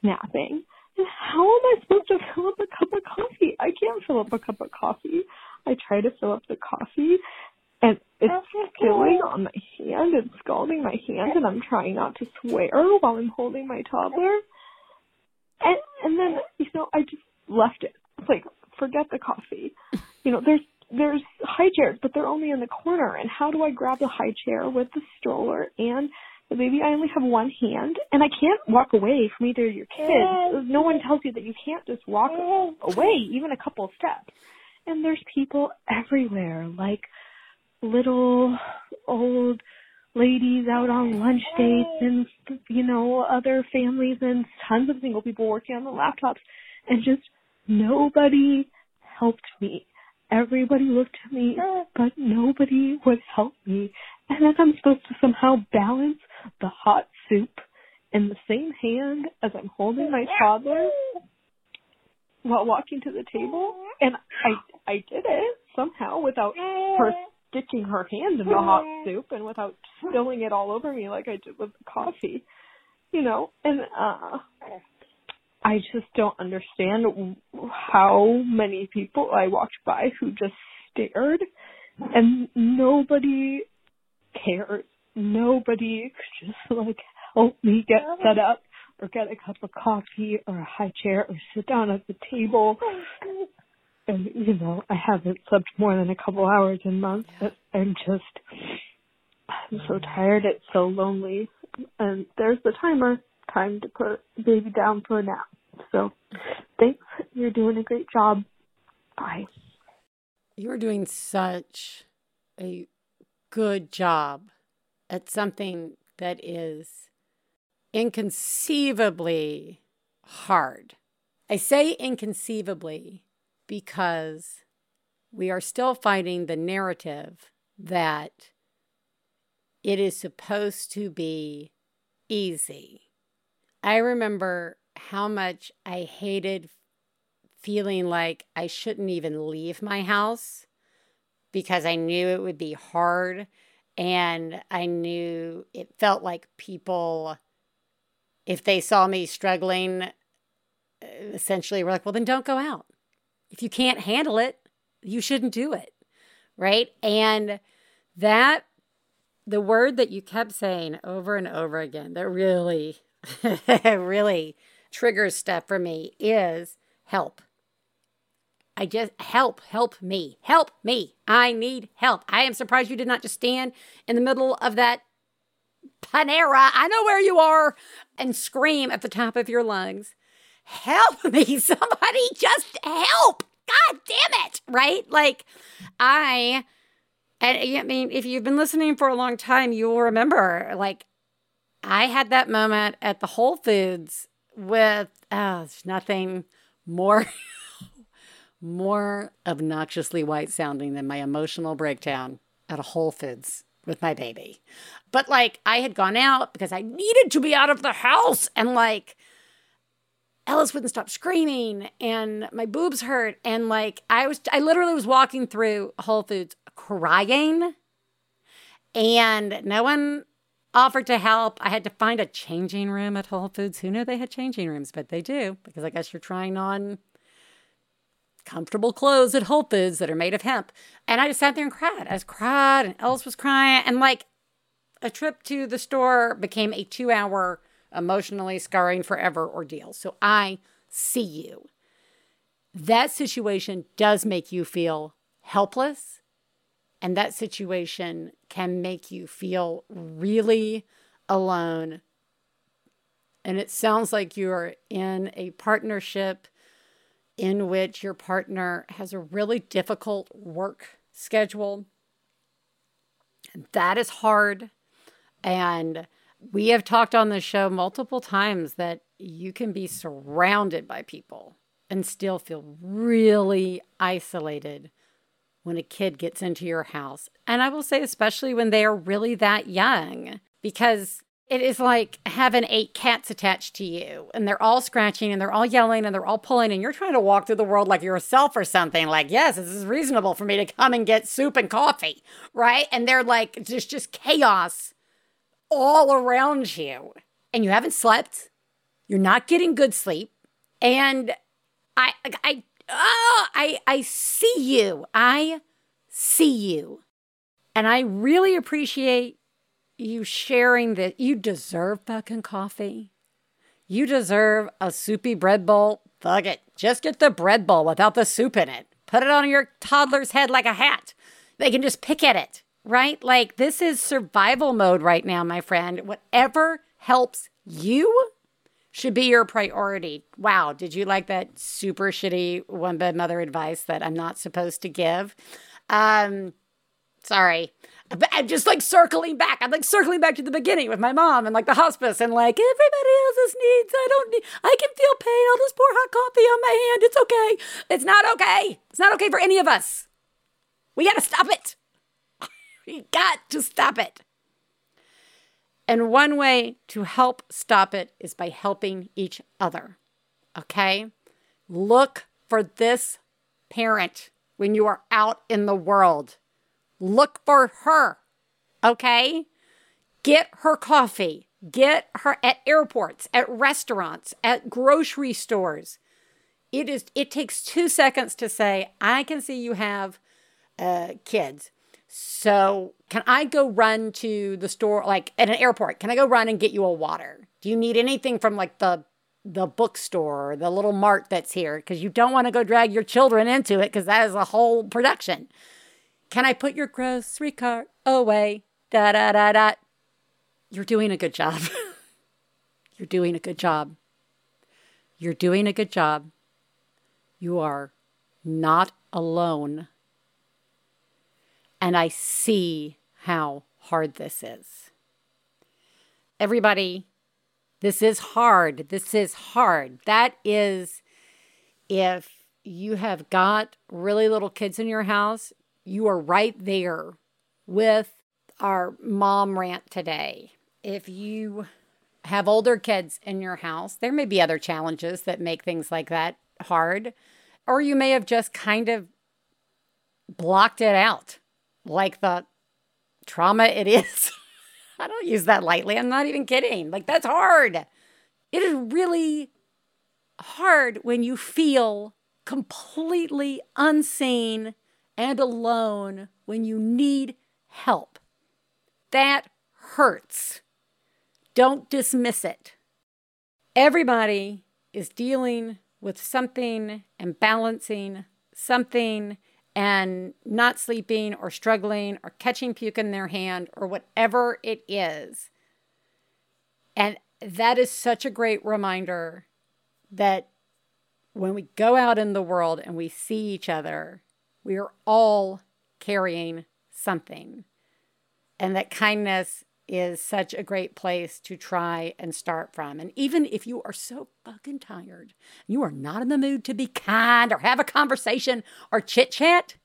napping. And how am I supposed to fill up a cup of coffee? I can't fill up a cup of coffee. I try to fill up the coffee and it's spilling on my hand and scalding my hand and I'm trying not to swear while I'm holding my toddler. And and then, you know, I just left it. It's like, forget the coffee. You know, there's there's high chairs, but they're only in the corner. And how do I grab the high chair with the stroller and the baby? I only have one hand, and I can't walk away from either of your kids. No one tells you that you can't just walk away, even a couple of steps. And there's people everywhere, like little old ladies out on lunch dates and you know other families and tons of single people working on the laptops and just nobody helped me everybody looked at me but nobody would help me. And then i'm supposed to somehow balance the hot soup in the same hand as i'm holding my toddler while walking to the table. And i i did it somehow without her sticking her hand in the hot soup and without spilling it all over me like I did with the coffee. You know, and uh I just don't understand how many people I walked by who just stared and nobody cares. Nobody could just like help me get set up or get a cup of coffee or a high chair or sit down at the table oh, and you know I haven't slept more than a couple hours in months. But I'm just I'm so tired. It's so lonely. And there's the timer. Time to put baby down for a nap. So thanks. You're doing a great job. Bye. You're doing such a good job at something that is inconceivably hard. I say inconceivably because we are still fighting the narrative that it is supposed to be easy. I remember how much I hated feeling like I shouldn't even leave my house because I knew it would be hard and I knew it felt like people if they saw me struggling uh, essentially were like, "Well, then don't go out." If you can't handle it, you shouldn't do it. Right? And that the word that you kept saying over and over again that really really triggers stuff for me is help. I just help, help me, help me. I need help. I am surprised you did not just stand in the middle of that Panera, I know where you are, and scream at the top of your lungs, Help me, somebody, just help. God damn it. Right? Like, I, and I mean, if you've been listening for a long time, you will remember, like, I had that moment at the Whole Foods with, oh, nothing more. more obnoxiously white sounding than my emotional breakdown at a Whole Foods with my baby. But like I had gone out because I needed to be out of the house and like Ellis wouldn't stop screaming and my boobs hurt and like I was I literally was walking through Whole Foods crying and no one offered to help. I had to find a changing room at Whole Foods. Who knew they had changing rooms? But they do because I guess you're trying on comfortable clothes at Whole Foods that are made of hemp. And I just sat there and cried. I was cried and Ellis was crying. And like a trip to the store became a two hour emotionally scarring forever ordeal. So I see you. That situation does make you feel helpless. And that situation can make you feel really alone. And it sounds like you're in a partnership in which your partner has a really difficult work schedule. That is hard. And we have talked on the show multiple times that you can be surrounded by people and still feel really isolated when a kid gets into your house. And I will say, especially when they are really that young, because it is like having eight cats attached to you and they're all scratching and they're all yelling and they're all pulling and you're trying to walk through the world like yourself or something. Like yes this is reasonable for me to come and get soup and coffee right? And they're like just just chaos all around you and you haven't slept. You're not getting good sleep. And i i oh, i i see you i see you and i really appreciate you sharing that you deserve fucking coffee. You deserve a soupy bread bowl. Fuck it. Just get the bread bowl without the soup in it. Put it on your toddler's head like a hat. They can just pick at it, right? Like this is survival mode right now, my friend. Whatever helps you should be your priority. Wow, did you like that super shitty one bad mother advice that I'm not supposed to give? Um, sorry. I'm just like circling back. I'm like circling back to the beginning with my mom and like the hospice and like everybody else's needs. I don't need, I can feel pain. I'll just pour hot coffee on my hand. It's okay. It's not okay. It's not okay for any of us. We got to stop it. we got to stop it. And one way to help stop it is by helping each other. Okay? Look for this parent when you are out in the world. Look for her. Okay? Get her coffee. Get her at airports, at restaurants, at grocery stores. It is it takes 2 seconds to say, "I can see you have uh, kids." So, can I go run to the store like at an airport? Can I go run and get you a water? Do you need anything from like the the bookstore or the little mart that's here because you don't want to go drag your children into it because that is a whole production. Can I put your grocery cart away? Da da da da. You're doing a good job. You're doing a good job. You're doing a good job. You are not alone. And I see how hard this is. Everybody, this is hard. This is hard. That is if you have got really little kids in your house, you are right there with our mom rant today. If you have older kids in your house, there may be other challenges that make things like that hard. Or you may have just kind of blocked it out, like the trauma it is. I don't use that lightly. I'm not even kidding. Like, that's hard. It is really hard when you feel completely unseen and alone when you need help. That hurts. Don't dismiss it. Everybody is dealing with something and balancing something and not sleeping or struggling or catching puke in their hand or whatever it is. And that is such a great reminder that when we go out in the world and we see each other, we are all carrying something. And that kindness is such a great place to try and start from. And even if you are so fucking tired, you are not in the mood to be kind or have a conversation or chit chat,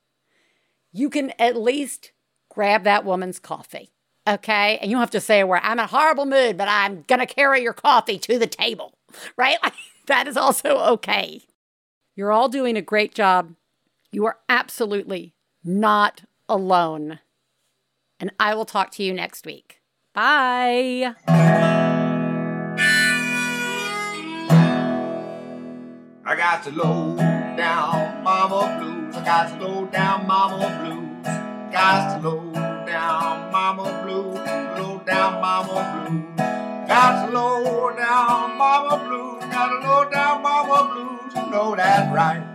you can at least grab that woman's coffee. Okay. And you don't have to say where I'm in a horrible mood, but I'm going to carry your coffee to the table, right? Like, that is also okay. You're all doing a great job. You are absolutely not alone. And I will talk to you next week. Bye. I got to low down mama blues. I got to low down mama blues. Got to low down mama blues. Low down mama blues. Got to low down mama blues. Got to low down mama blues. You know that right.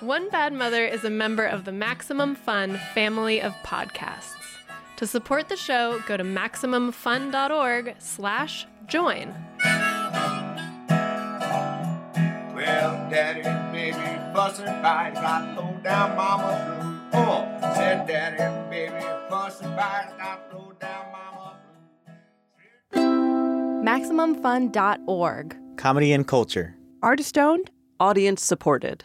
One Bad Mother is a member of the Maximum Fun family of podcasts. To support the show, go to MaximumFun.org slash join. Well, daddy and baby fussing fight, got low down mama blue. Oh, said daddy and baby fussing fight, got low down mama MaximumFun.org. Comedy and culture. Artist owned, audience supported.